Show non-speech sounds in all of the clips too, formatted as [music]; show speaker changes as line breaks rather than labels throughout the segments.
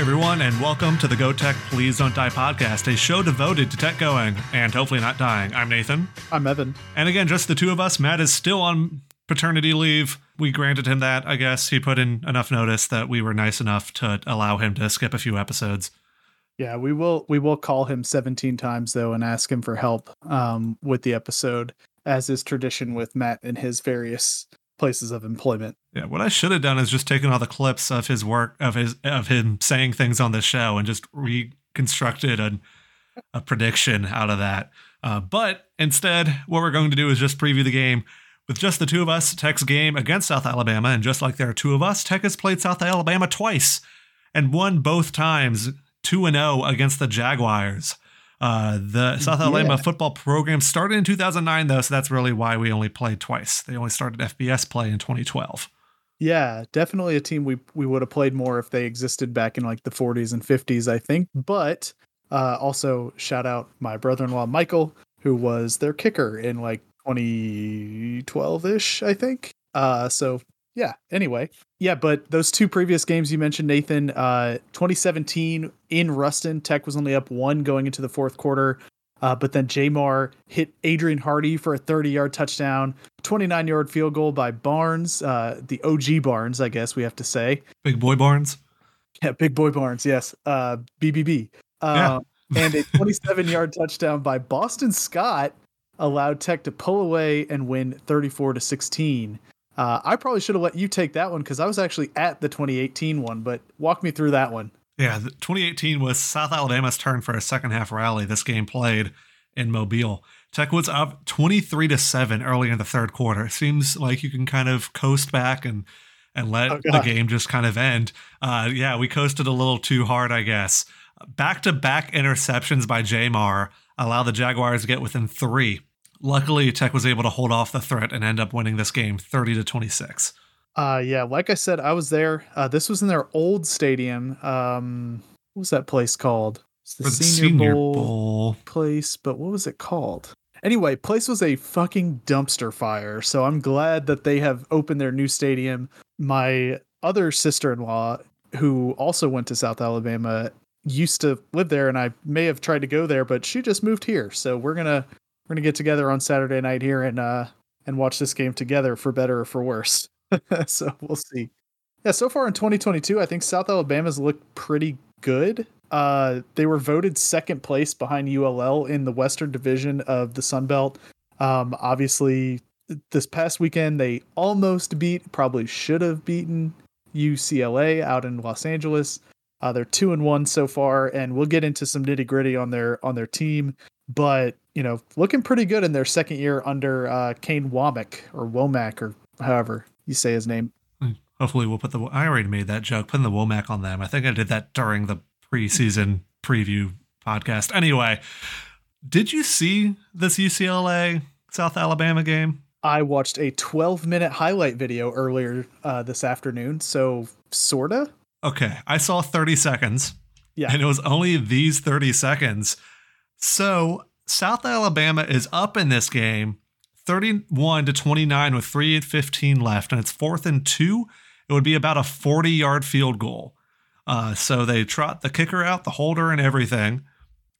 everyone, and welcome to the Go Tech Please Don't Die podcast, a show devoted to tech going and hopefully not dying. I'm Nathan.
I'm Evan.
And again, just the two of us. Matt is still on paternity leave. We granted him that, I guess. He put in enough notice that we were nice enough to allow him to skip a few episodes.
Yeah, we will we will call him 17 times though and ask him for help um, with the episode, as is tradition with Matt and his various places of employment.
Yeah, what I should have done is just taken all the clips of his work of his of him saying things on the show and just reconstructed a, a prediction out of that. Uh, but instead, what we're going to do is just preview the game with just the two of us. Tech's game against South Alabama, and just like there are two of us, Tech has played South Alabama twice and won both times, two and zero against the Jaguars. Uh, the South Alabama
Yeah.
football program started in 2009, though, so that's really why we only played twice. They only started FBS play in 2012.
Yeah, definitely a team we we would have played more if they existed back in like the 40s and 50s, I think. But uh, also shout out my brother-in-law Michael, who was their kicker in like 2012-ish, I think. Uh, so yeah. Anyway, yeah. But those two previous games you mentioned, Nathan, uh, 2017 in Ruston, Tech was only up one going into the fourth quarter. Uh, but then J'Mar hit Adrian Hardy for a 30 yard touchdown, 29 yard field goal by Barnes, uh, the OG Barnes, I guess we have to say.
Big boy Barnes.
Yeah, Big Boy Barnes, yes. Uh, BBB.
Yeah.
Uh, and a [laughs] 27 yard touchdown by Boston Scott allowed Tech to pull away and win 34 to 16. Uh, I probably should have let you take that one because I was actually at the 2018 one, but walk me through that one.
Yeah, the- 2018 was South Alabama's turn for a second half rally. This game played in Mobile. Tech was up 23 to 7 early in the third quarter. It seems like you can kind of coast back and and let
Oh,
the game just kind of end. Uh, yeah, we coasted a little too hard, I guess. Back to back interceptions by J'Mar allow the Jaguars to get within three. Luckily, Tech was able to hold off the threat and end up winning this game 30 to 26.
Uh, yeah, like I said, I was there. Uh, this was in their old stadium. Um, what was that place called? It's the,
the
Senior, Bowl,
Bowl.
place, but what was it called? Anyway, place was a fucking dumpster fire. So I'm glad that they have opened their new stadium. My other sister-in-law, who also went to South Alabama, used to live there, and I may have tried to go there, but she just moved here. So we're gonna we're gonna get together on Saturday night here and uh and watch this game together for better or for worse. [laughs] so we'll see. Yeah, so far in 2022, I think South Alabama's looked pretty good. Uh, they were voted second place behind ULL in the Western Division of the Sun Belt. Um, obviously, this past weekend they almost beat, probably should have beaten UCLA out in Los Angeles. Uh, they're two and one so far, and we'll get into some nitty gritty on their on their team. But you know, looking pretty good in their second year under uh, Kane Wommack or Wommack or however you say his name.
Hopefully, we'll put the. I already made that joke, putting the Wommack on them. I think I did that during the preseason preview podcast. Anyway, did you see this UCLA South Alabama game?
I watched a 12 minute highlight video earlier uh, this afternoon. So, sorta.
Okay, I saw 30 seconds,
Yeah.
and it was only these 30 seconds. So, South Alabama is up in this game 31 to 29 with 3 and 15 left, and it's fourth and two. It would be about a 40 yard field goal. Uh, so they trot the kicker out, the holder, and everything.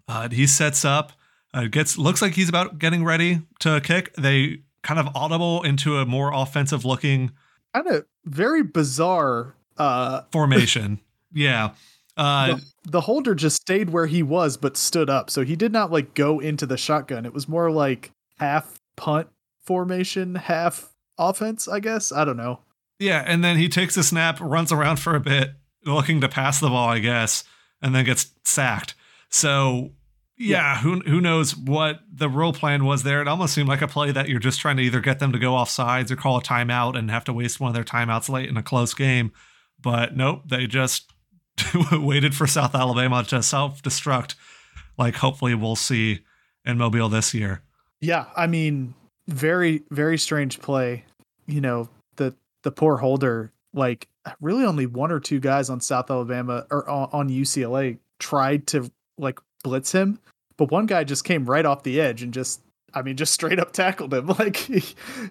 Uh, he sets up, uh, gets looks like he's about getting ready to kick. They kind of audible into a more offensive looking
Kind of very bizarre. Uh, [laughs]
formation. yeah. Uh,
the, holder just stayed where he was, but stood up. So he did not like go into the shotgun. It was more like half punt formation, half offense, I guess. I don't know.
Yeah, and then he takes a snap, runs around for a bit, looking to pass the ball, I guess, and then gets sacked. So, yeah, who who knows what the real plan was there? It almost seemed like a play that you're just trying to either get them to go off sides or call a timeout and have to waste one of their timeouts late in a close game. But nope, they just [laughs] waited for South Alabama to self destruct, like hopefully we'll see in Mobile this year.
Yeah, I mean, very very strange play. You know, the the poor holder like really only one or two guys on South Alabama or on, UCLA tried to like blitz him, but one guy just came right off the edge and just I mean just straight up tackled him. [laughs] Like he,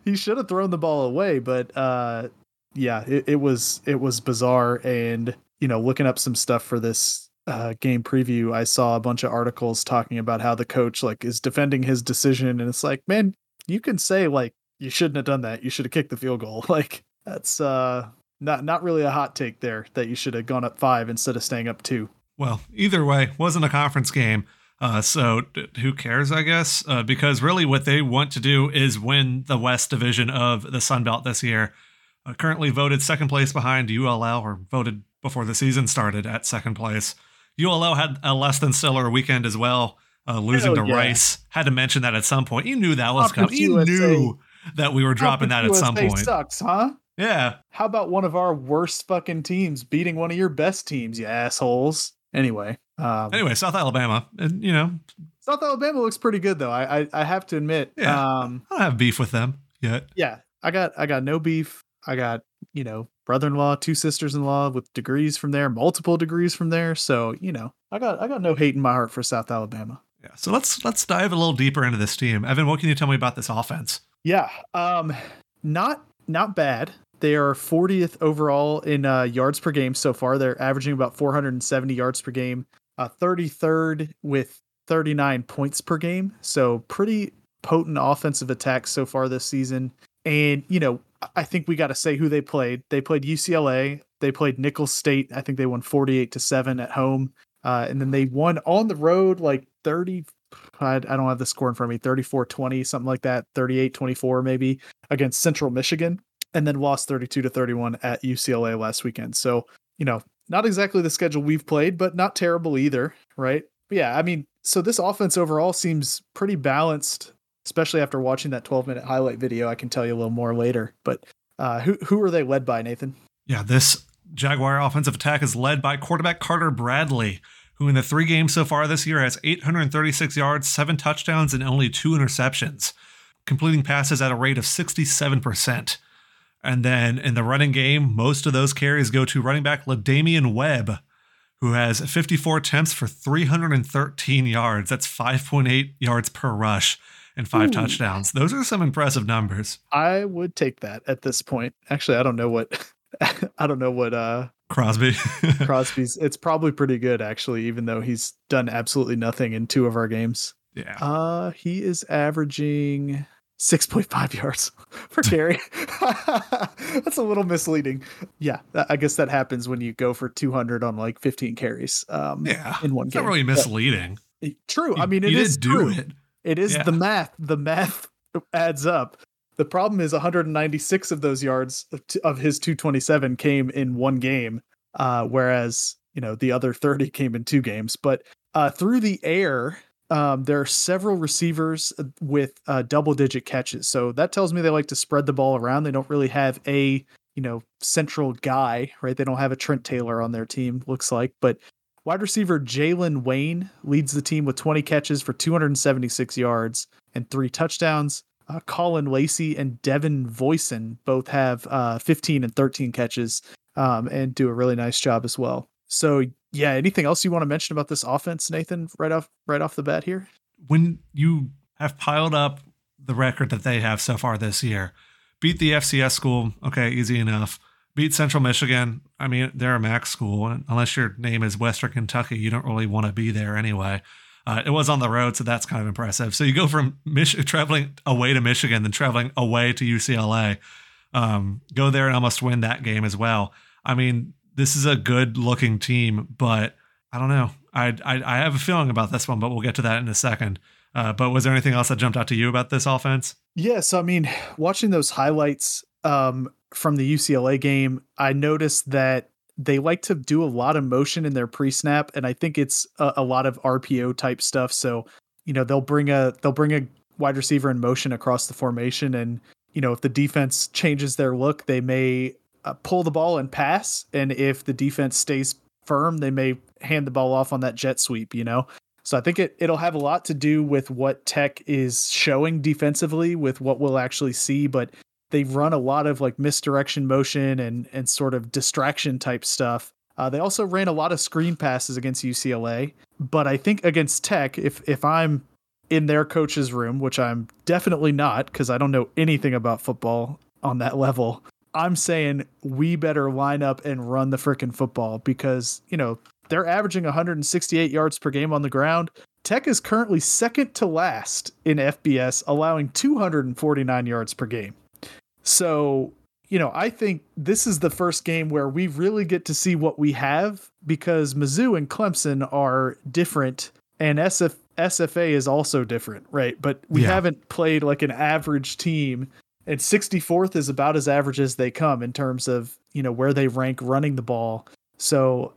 he should have thrown the ball away, but uh yeah, it, it was it was bizarre and you know, looking up some stuff for this uh, game preview, I saw a bunch of articles talking about how the coach like is defending his decision, and it's like, man, you can say like you shouldn't have done that. You should have kicked the field goal. [laughs] Like that's uh not not really a hot take there that you should have gone up five instead of staying up two.
Well, either way, wasn't a conference game. Uh, so who cares, I guess? Uh, because really what they want to do is win the West Division of the Sun Belt this year. Uh, currently voted second place behind ULL, or voted before the season started at second place. ULL had a less than stellar weekend as well, uh, losing
Hell
to
yeah.
Rice. Had to mention that at some point. You knew that was coming. You
USA.
knew that we were dropping that at some
USA
point.
Sucks, huh?
Yeah.
How about one of our worst fucking teams beating one of your best teams, you assholes? Anyway, um,
Anyway, South Alabama, and you know,
South Alabama looks pretty good though. I I, I have to admit.
Yeah.
Um,
I don't have beef with them yet.
yeah, I got I got no beef. I got you know brother-in-law, two sisters-in-law with degrees from there, multiple degrees from there. So you know, I got I got no hate in my heart for South Alabama.
Yeah. So let's let's dive a little deeper into this team. Evan, what can you tell me about this offense?
Yeah, um, not not bad. They are 40th overall in uh, yards per game so far. They're averaging about 470 yards per game. Uh, 33rd with 39 points per game. So pretty potent offensive attack so far this season. And you know, I- think we got to say who they played. They played UCLA. They played Nicholls State. I think they won 48 to seven at home. Uh, and then they won on the road like 30 I, I don't have the score in front of me 34 20 something like that 38 24 maybe against central michigan and then lost 32 to 31 at ucla last weekend so you know not exactly the schedule we've played but not terrible either right but yeah i mean so this offense overall seems pretty balanced especially after watching that 12 minute highlight video i can tell you a little more later but uh, who, who are they led by nathan
Yeah, this Jaguar offensive attack is led by quarterback Carter Bradley, who in the three games so far this year has 836 yards, seven touchdowns, and only two interceptions, completing passes at a rate of 67%. And then in the running game, most of those carries go to running back La'Damian Webb, who has 54 attempts for 313 yards. That's 5.8 yards per rush and five
Ooh.
touchdowns. Those are some impressive numbers.
i would take that at this point actually i don't know what [laughs] i don't know what uh
Crosby. [laughs]
Crosby's it's probably pretty good actually, even though he's done absolutely nothing in two of our games.
yeah.
Uh he is averaging 6.5 yards [laughs] for carry. That's a little misleading. Yeah, I guess that happens when you go for 200 on like 15 carries um
Yeah.
in one
It's
game.
not really
But-
misleading.
True.
You-
I mean, it is
did do
true.
it.
It is
Yeah.
the math. The math [laughs] adds up. The problem is 196 of those yards of his 227 came in one game, uh, whereas you know the other 30 came in two games. But uh, through the air, um, there are several receivers uh, with uh, double-digit catches. So that tells me they like to spread the ball around. They don't really have a you know central guy, right? They don't have a Trent Taylor on their team. Looks like, but Wide receiver Jalen Wayne leads the team with 20 catches for 276 yards and three touchdowns. Uh, Caullin Lacy and Devin Voisin both have uh, 15 and 13 catches um, and do a really nice job as well. So, yeah, anything else you want to mention about this offense, Nathan? Right off, right off the bat here.
When you have piled up the record that they have so far this year, beat the FCS school, okay, easy enough. Beat Central Michigan. I mean, they're a MAC school. Unless your name is Western Kentucky, you don't really want to be there anyway. Uh, it was on the road, so that's kind of impressive. So you go from Mich- traveling away to Michigan, then traveling away to UCLA, um, go there and almost win that game as well. I mean, this is a good looking team, but I don't know. I, I I have a feeling about this one, but we'll get to that in a second. Uh, but was there anything else that jumped out to you about this offense?
Yeah, so I mean, watching those highlights um, from the UCLA game, I noticed that they like to do a lot of motion in their pre-snap, and I think it's a, a lot of RPO type stuff. So, you know, they'll bring a they'll bring a wide receiver in motion across the formation, and you know, if the defense changes their look, they may uh, pull the ball and pass, and if the defense stays firm, they may hand the ball off on that jet sweep. You know, so I think it it'll have a lot to do with what Tech is showing defensively with what we'll actually see, but they run a lot of like misdirection motion and and sort of distraction type stuff. Uh, they also ran a lot of screen passes against UCLA, but I think against Tech, if if I'm in their coach's room, which I'm definitely not because I don't know anything about football on that level, I'm saying we better line up and run the freaking football because, you know, they're averaging 168 yards per game on the ground. Tech is currently second to last in FBS, allowing 249 yards per game. So, you know, I think this is the first game where we really get to see what we have because Mizzou and Clemson are different and SF, SFA is also different, right? But we
Yeah.
haven't played like an average team and 64th is about as average as they come in terms of, you know, where they rank running the ball. So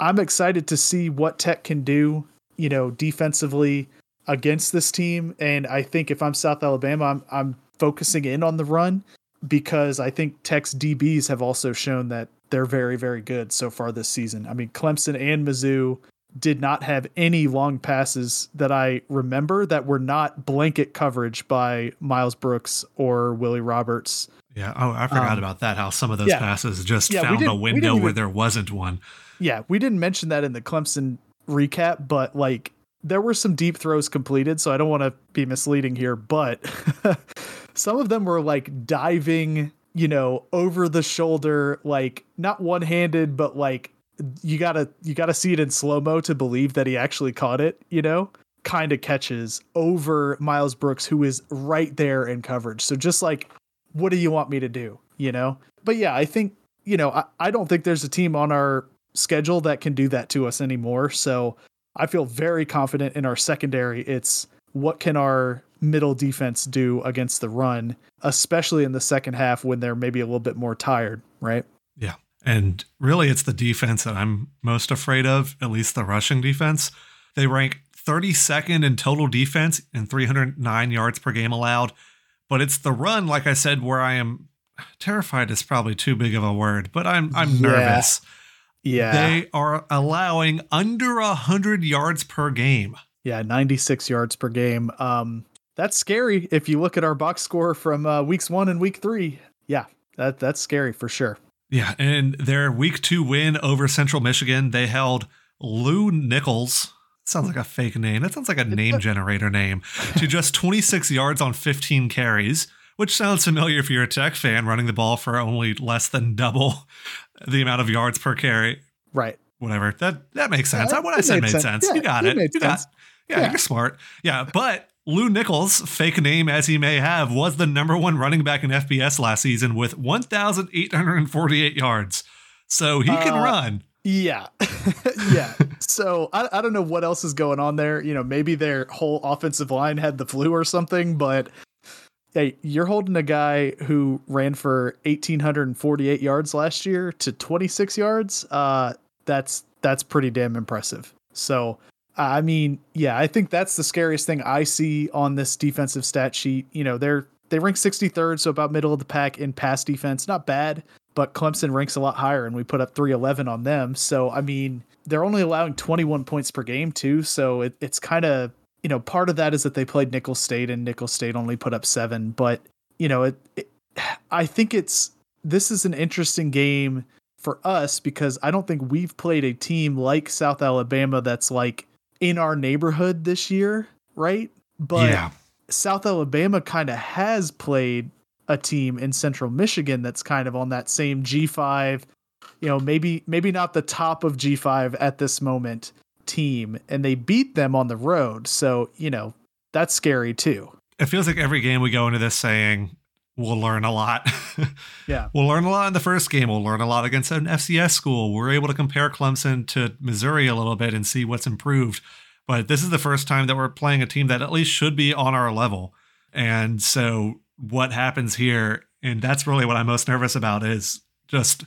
I'm excited to see what Tech can do, you know, defensively against this team. And I think if I'm South Alabama, I'm I'm focusing in on the run because I think Tech's DBs have also shown that they're very, very good so far this season. I mean, Clemson and Mizzou did not have any long passes that I remember that were not blanket coverage by Myles Brooks or Willie Roberts.
Yeah. Oh, I forgot
Um,
about that. How some of those
yeah.
passes just
Yeah,
found a
we
window where there wasn't one.
Yeah, we didn't mention that in the Clemson recap, but like there were some deep throws completed, so I don't want to be misleading here, but [laughs] some of them were like diving, you know, over the shoulder, like not one-handed, but like you got to you got to see it in slow-mo to believe that he actually caught it, you know? Kind of catches over Myles Brooks who is right there in coverage. So just like what do you want me to do, you know? But yeah, I think you know, I, I don't think there's a team on our schedule that can do that to us anymore. So I feel very confident in our secondary. It's what can our middle defense do against the run, especially in the second half when they're maybe a little bit more tired, right?
Yeah. And really, it's the defense that I'm most afraid of, at least the rushing defense. They rank 32nd in total defense and 309 yards per game allowed. But it's the run, like I said, where I am terrified is probably too big of a word, but I'm I'm
Yeah.
nervous.
Yeah.
They are allowing under 100 yards per game.
yeah, 96 yards per game. Um that's scary if you look at our box score from uh, weeks 1 and week 3. Yeah, that that's scary for sure.
Yeah, and their week two win over Central Michigan, they held Lew Nichols. Sounds like a fake name. That sounds like a [laughs] name generator name. To just 26 yards on 15 carries, which sounds familiar if you're a tech fan running the ball for only less than double the amount of yards per carry.
Right.
Whatever. That that makes sense.
Yeah,
what I said
made sense.
sense.
Yeah,
you got
it
you got. Yeah,
Yeah.
you're smart. Yeah, but Lew Nichols, fake name as he may have, was the number one running back in FBS last season with 1,848 yards. So he can
Uh,
run.
Yeah. [laughs] yeah. So I, I don't know what else is going on there. You know, maybe their whole offensive line had the flu or something, but hey, you're holding a guy who ran for 1,848 yards last year to 26 yards. Uh, that's that's pretty damn impressive. So I mean, yeah, I think that's the scariest thing I see on this defensive stat sheet. You know, they're they rank 63rd, so about middle of the pack in pass defense. Not bad, but Clemson ranks a lot higher, and we put up 311 on them. So I mean, they're only allowing 21 points per game too. So it, it's kind of you know part of that is that they played Nicholls State, and Nicholls State only put up seven. But you know, it, it I think it's this is an interesting game for us because I don't think we've played a team like South Alabama that's like in our neighborhood this year, right? But
yeah.
South Alabama kind of has played a team in Central Michigan that's kind of on that same G5, you know, maybe maybe not the top of G5 at this moment team and they beat them on the road. So, you know, that's scary too.
It feels like every game we go into this saying we'll learn a lot. [laughs]
Yeah.
We'll learn a lot in the first game. We'll learn a lot against an FCS school. We're able to compare Clemson to Missouri a little bit and see what's improved. But this is the first time that we're playing a team that at least should be on our level. And so what happens here, and that's really what I'm most nervous about, is just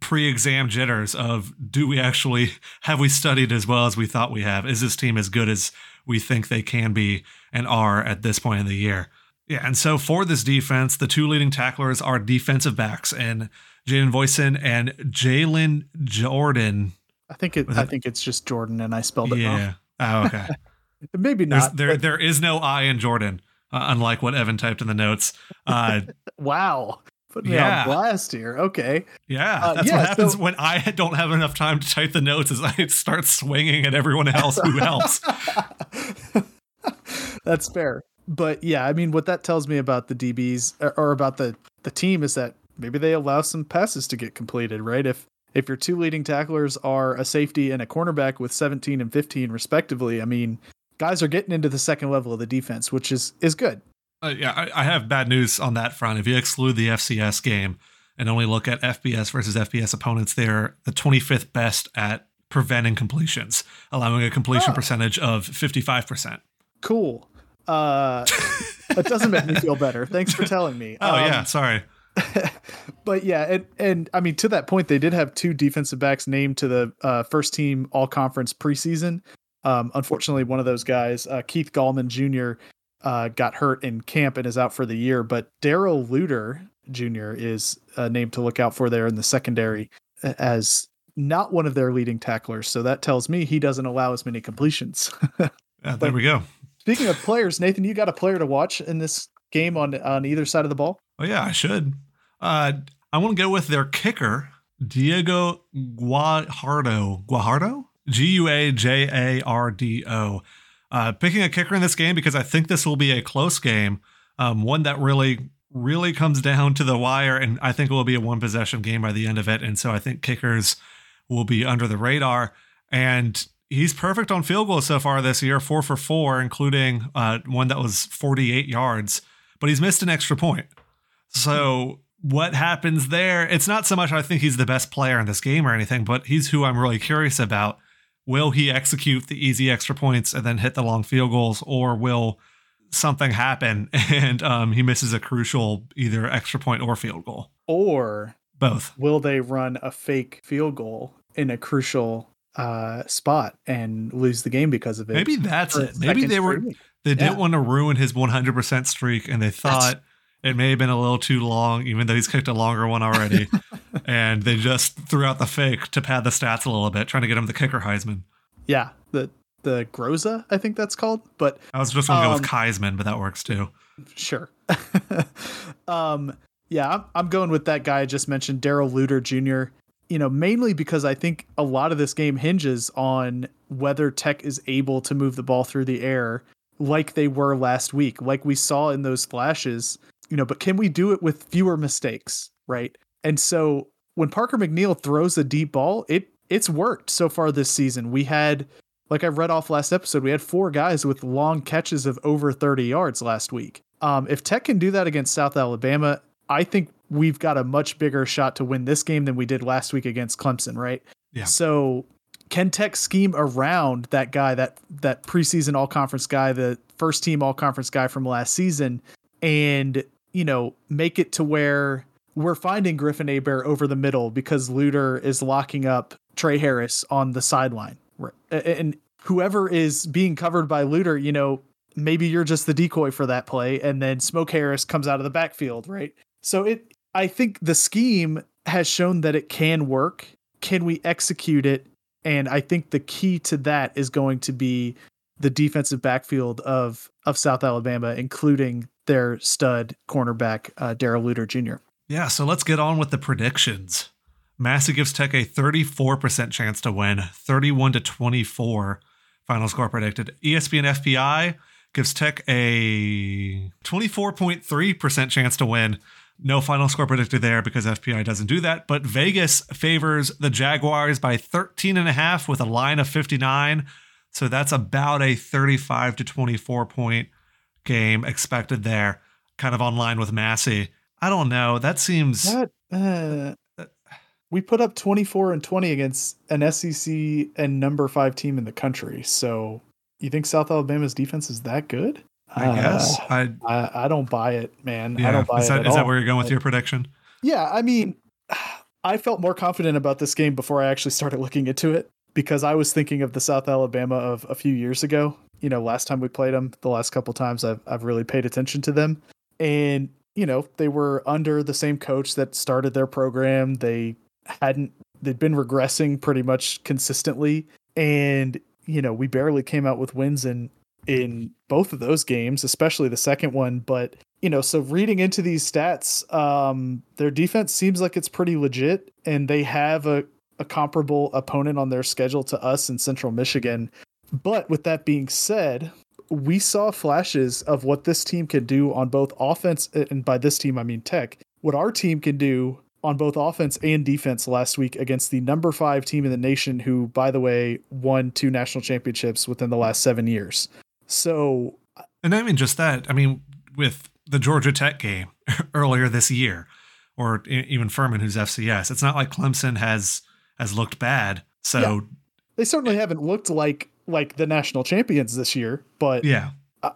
pre-exam jitters of do we actually [laughs] have we studied as well as we thought we have? Is this team as good as we think they can be and are at this point in the year? Yeah, and so for this defense, the two leading tacklers are defensive backs and Jaden Voisin and Jalen Jordan.
I think it I think it's just Jordan and I spelled it wrong.
Yeah. Oh, okay. [laughs]
Maybe
There's,
not.
there,
but
there is no I in Jordan, uh, unlike what Evan typed in the notes. Uh, [laughs]
wow. Put me
Yeah.
on blast here. Okay.
yeah,
Uh,
that's
yeah,
what happens
so-
when I [laughs] don't have enough time to type the notes. Is I start swinging at everyone else who helps.
That's fair. But yeah, I mean, what that tells me about the DBs or- or about the the team is that maybe they allow some passes to get completed, right? If if your two leading tacklers are a safety and a cornerback with 17 and 15 respectively, I mean, guys are getting into the second level of the defense, which is is good.
Uh, yeah, I, I have bad news on that front. If you exclude the FCS game and only look at FBS versus FBS opponents, they're the 25th best at preventing completions, allowing a completion
Oh.
percentage of 55%.
Cool. Uh, [laughs] that doesn't make me feel better. Thanks for telling me.
Oh,
Um,
yeah, sorry. [laughs]
but yeah, and and I mean to that point, they did have two defensive backs named to the uh, first team All Conference preseason. Um, unfortunately, one of those guys, uh, Keith Gallman Jr., uh, got hurt in camp and is out for the year. But Darrell Luter Jr. is a name to look out for there in the secondary as not one of their leading tacklers. So that tells me he doesn't allow as many completions. [laughs]
Yeah, there we go.
Speaking of players, Nathan, you got a player to watch in this game on on either side of the ball.
Oh, yeah, I should. Uh, I want to go with their kicker, Diego Guajardo. Guajardo? G U A J A R D O. Uh, picking a kicker in this game because I think this will be a close game, um, one that really, really comes down to the wire, and I think it will be a one possession game by the end of it. And so I think kickers will be under the radar. And he's perfect on field goals so far this year, four for four, including uh, one that was 48 yards, but he's missed an extra point. So what happens there? It's not so much I think he's the best player in this game or anything, but he's who I'm really curious about. Will he execute the easy extra points and then hit the long field goals, or will something happen [laughs] and um, he misses a crucial either extra point or field goal?
Or
Both.
will they run a fake field goal in a crucial uh, spot and lose the game because of it?
Maybe that's it. Maybe they were
week?
they didn't want to ruin his 100% streak and they thought it may have been a little too long even though he's kicked a longer one already [laughs] and they just threw out the fake to pad the stats a little bit trying to get him the kicker heisman
Yeah, the the Groza, I think that's called. But
i was just going to go
Um,
with Keisman, but that works too
sure. [laughs] um, yeah, I'm, I'm going with that guy I just mentioned, Darrell Luter Jr. You know, mainly because I think a lot of this game hinges on whether Tech is able to move the ball through the air like they were last week, like we saw in those flashes. You know, but can we do it with fewer mistakes, right? And so when Parker McNeil throws a deep ball, it it's worked so far this season. We had like I read off last episode, we had four guys with long catches of over 30 yards last week. Um, if Tech can do that against South Alabama, I think we've got a much bigger shot to win this game than we did last week against Clemson, right?
Yeah.
So can Tech scheme around that guy, that that preseason all conference guy, the first team all conference guy from last season, and you know, make it to where we're finding Griffin Hebert over the middle because Luter is locking up Tre Harris on the sideline. And whoever is being covered by Luter, you know, maybe you're just the decoy for that play, and then Smoke Harris comes out of the backfield, right? So it I think the scheme has shown that it can work. Can we execute it? And I think the key to that is going to be the defensive backfield of of South Alabama, including their stud cornerback uh, Darrell Luter Jr.
yeah so let's get on with the predictions massey gives tech a 34% chance to win 31 to 24 final score predicted espn fpi gives tech a 24.3% chance to win no final score predicted there because FPI doesn't do that. But Vegas favors the Jaguars by 13 and a half with a line of 59. So that's about a 35 to 24 point game expected there, kind of on line with Massey. I don't know. That seems
That uh, we put up 24 and 20 against an SEC and number five team in the country. So you think South Alabama's defense is that good?
I guess.
Uh,
I
I, I don't buy it, man. I don't buy
Is
it.
that,
at
is that where you're going with your prediction?
Yeah, I mean, [sighs] I felt more confident about this game before I actually started looking into it because I was thinking of the South Alabama of a few years ago. You know, last time we played them, the last couple times I've I've really paid attention to them, and you know they were under the same coach that started their program. They hadn't they'd been regressing pretty much consistently, and you know we barely came out with wins in in both of those games, especially the second one. But you know, so reading into these stats, um, their defense seems like it's pretty legit, and they have a, a comparable opponent on their schedule to us in Central Michigan. But with that being said, we saw flashes of what this team can do on both offense and by this team I mean Tech what our team can do on both offense and defense last week against the number five team in the nation, who, by the way, won two national championships within the last seven years. So,
and I mean, just that. I mean, with the Georgia Tech game [laughs] earlier this year, or even Furman, who's FCS, it's not like Clemson has has looked bad. So yeah.
they certainly haven't looked like like the national champions this year. But
yeah,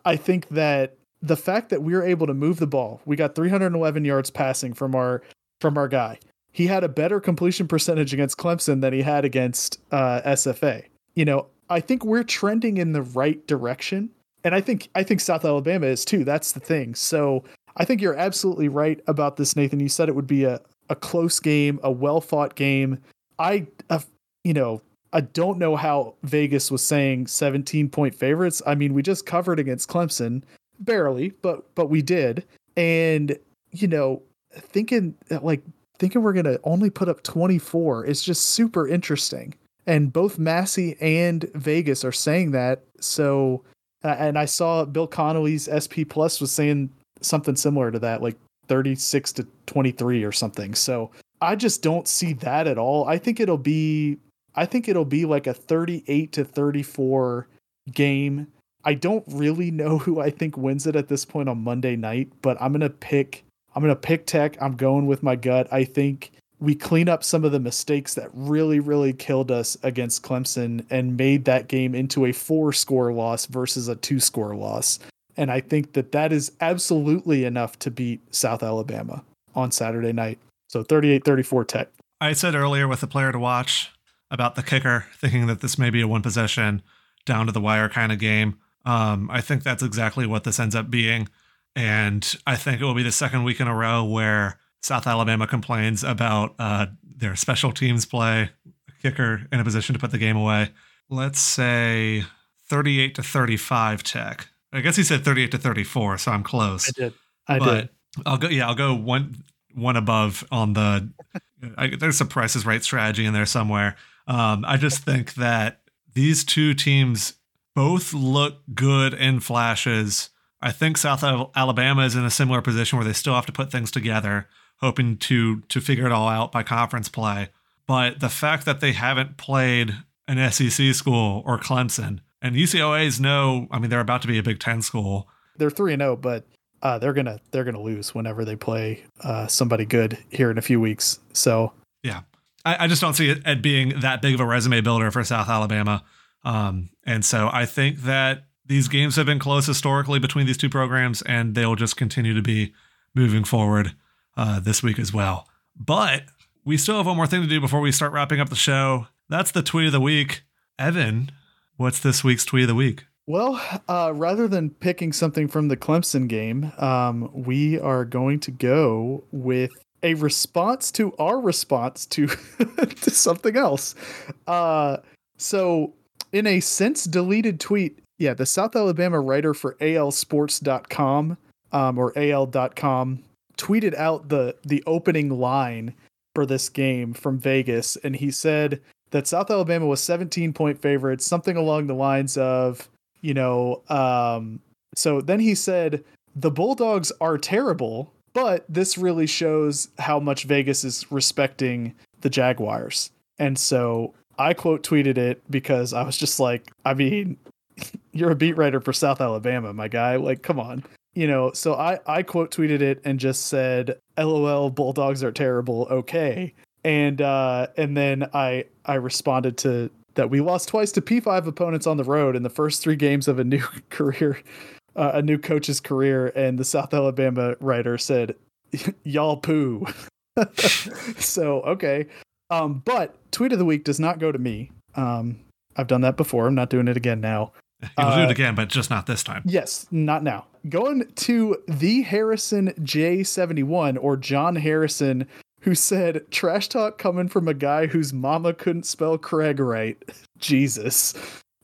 I think that the fact that we were able to move the ball, we got 311 yards passing from our from our guy. He had a better completion percentage against Clemson than he had against uh, SFA. You know, I think we're trending in the right direction, and I think I think South Alabama is too. That's the thing. So I think you're absolutely right about this, Nathan. You said it would be a a close game, a well fought game. I, uh, you know, I don't know how Vegas was saying 17 point favorites. I mean, we just covered against Clemson barely, but but we did. And you know, thinking like thinking we're gonna only put up 24 is just super interesting. And both Massey and Vegas are saying that. So, uh, and I saw Bill Connolly's SP Plus was saying something similar to that, like 36 to 23 or something. So I just don't see that at all. I think it'll be I think it'll be like a 38 to 34 game. I don't really [laughs] know who I think wins it at this point on Monday night, but I'm to pick I'm to pick Tech. I'm going with my gut. I think we clean up some of the mistakes that really really killed us against Clemson and made that game into a four score loss versus a two score loss. And I think that that is absolutely enough to beat South Alabama on Saturday night. So 38 34 Tech.
I said earlier with the player to watch about the kicker, thinking that this may be a one possession down to the wire kind of game. Um, I think that's exactly what this ends up being. And I think it will be the second week in a row where South Alabama complains about uh, their special teams play, kicker in a position to put the game away. Let's say 38 to 35 tech. I guess he said 38 to 34, so I'm close.
I did. I but did.
I'll go. Yeah, I'll go one one above on the. I, there's some prices right strategy in there somewhere. Um, I just think that these two teams both look good in flashes. I think South Alabama is in a similar position where they still have to put things together, hoping to to figure it all out by conference play. But the fact that they haven't played an SEC school or Clemson and UCLA's no, I mean they're about to be a Big Ten school.
They're three and zero, oh, but uh, they're gonna they're gonna lose whenever they play uh, somebody good here in a few weeks. So
yeah, I, I just don't see it, it, being that big of a resume builder for South Alabama. Um, and so I think that these games have been close historically between these two programs, and they'll just continue to be moving forward uh, this week as well. But we still have one more thing to do before we start wrapping up the show. That's the tweet of the week. Evan, What's this week's tweet of the week?
Well, uh, rather than picking something from the Clemson game, um, we are going to go with a response to our response to, [laughs] to something else. Uh, so, in a since deleted tweet, yeah, the South Alabama writer for alsports.com um, or al.com tweeted out the the opening line for this game from Vegas, and he said that South Alabama was 17 point favorites, something along the lines of, you know, um, so then he said, the Bulldogs are terrible, but this really shows how much Vegas is respecting the Jaguars. And so I quote tweeted it because I was just like, I mean, [laughs] you're a beat writer for South Alabama, my guy. Like, come on. You know, so I, I quote tweeted it and just said, LOL, Bulldogs are terrible. Okay and uh, and then I I responded to that we lost twice to P5 opponents on the road in the first three games of a new [laughs] career, uh, a new coach's career, and the South Alabama writer said, [laughs] "Y'all poo." [laughs] so okay, um, but tweet of the week does not go to me. Um, I've done that before. I'm not doing it again now. [laughs]
You'll uh, do it uh, again, but just not this time.
Yes, not now. Going to the Harrison J71 or John Harrison who said trash talk coming from a guy whose mama couldn't spell Craig right. [laughs] Jesus.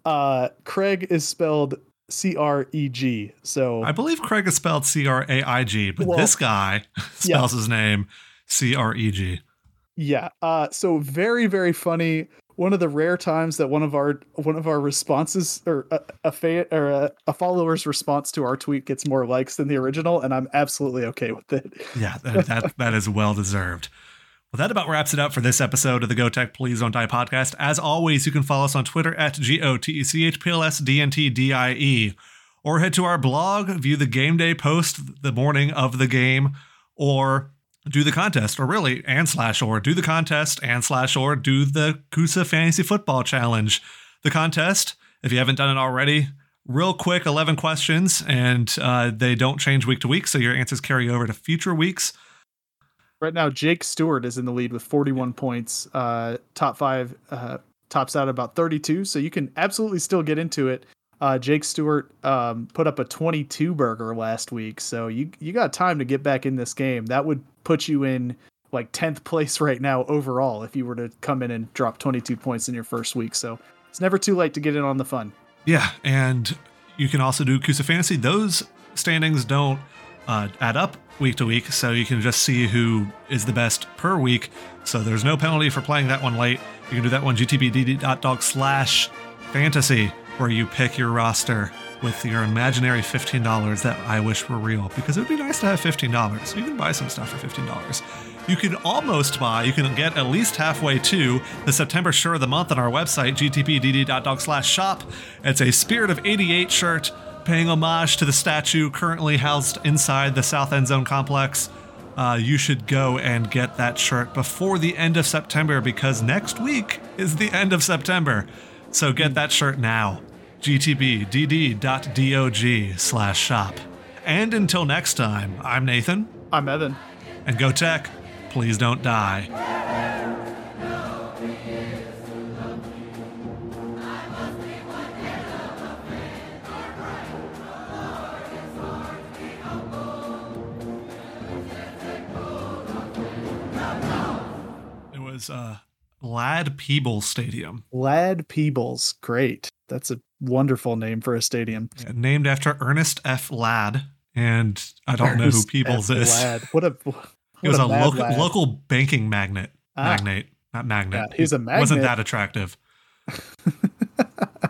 Uh, Craig is spelled C R E G. So
I believe Craig is spelled C R A I G, but well, this guy [laughs] spells yeah. his name C R E G.
Yeah. Uh, so very, very funny. One of the rare times that one of our one of our responses or a, a fan or a, a follower's response to our tweet gets more likes than the original, and I'm absolutely okay with it. [laughs]
Yeah, that that, that is well deserved. Well, that about wraps it up for this episode of the Go Tech Please Don't Die podcast. As always, you can follow us on Twitter at G O T E C H P L S D N T D I E, or head to our blog, view the game day post the morning of the game, or do the contest, or really, and slash or do the contest, and slash or do the Kusa Fantasy Football Challenge. The contest, if you haven't done it already, real quick 11 questions, and uh, they don't change week to week, so your answers carry over to future weeks.
Right now, Jake Stewart is in the lead with 41 points. Uh, top five uh, tops out about 32, so you can absolutely still get into it. Uh, Jake Stewart um, put up a 22 burger last week, so you you got time to get back in this game. That would put you in like 10th place [laughs] right now overall if you were to come in and drop 22 points in your first week. So it's never too late to get in on the fun.
Yeah, and you can also do Kusa Fantasy. Those standings don't uh, add up week to week, so you can just see who is the best per week. So there's no penalty for playing that one late. You can do that one gtpdd.dog slash fantasy, where you pick your roster with your imaginary $15 that I wish were real, because it would be nice to have $15. You can buy some stuff for $15. You can almost buy, you can get at least halfway to the September shirt of the month on our website, gtpdd.dog slash shop. It's a Spirit of 88 shirt paying homage to the statue currently housed inside the South End Zone complex. Uh, you should go and get that shirt before the end of September because next week is the end of September. So get that shirt now. gtpdd.dog slash shop. And until next time, I'm Nathan.
I'm Evan.
And go tech. Please don't die. It was uh, Ladd Peebles Stadium.
Ladd Peebles. Great. That's a wonderful name for a stadium.
Yeah, named after Ernest F. Ladd. And I don't know who
Ernest
Peebles
F.
is.
Ladd. What a what
He was a,
mad
local, local banking magnate.
Ah.
Magnate, not magnet.
Yeah, he's a
Wasn't that attractive? [laughs]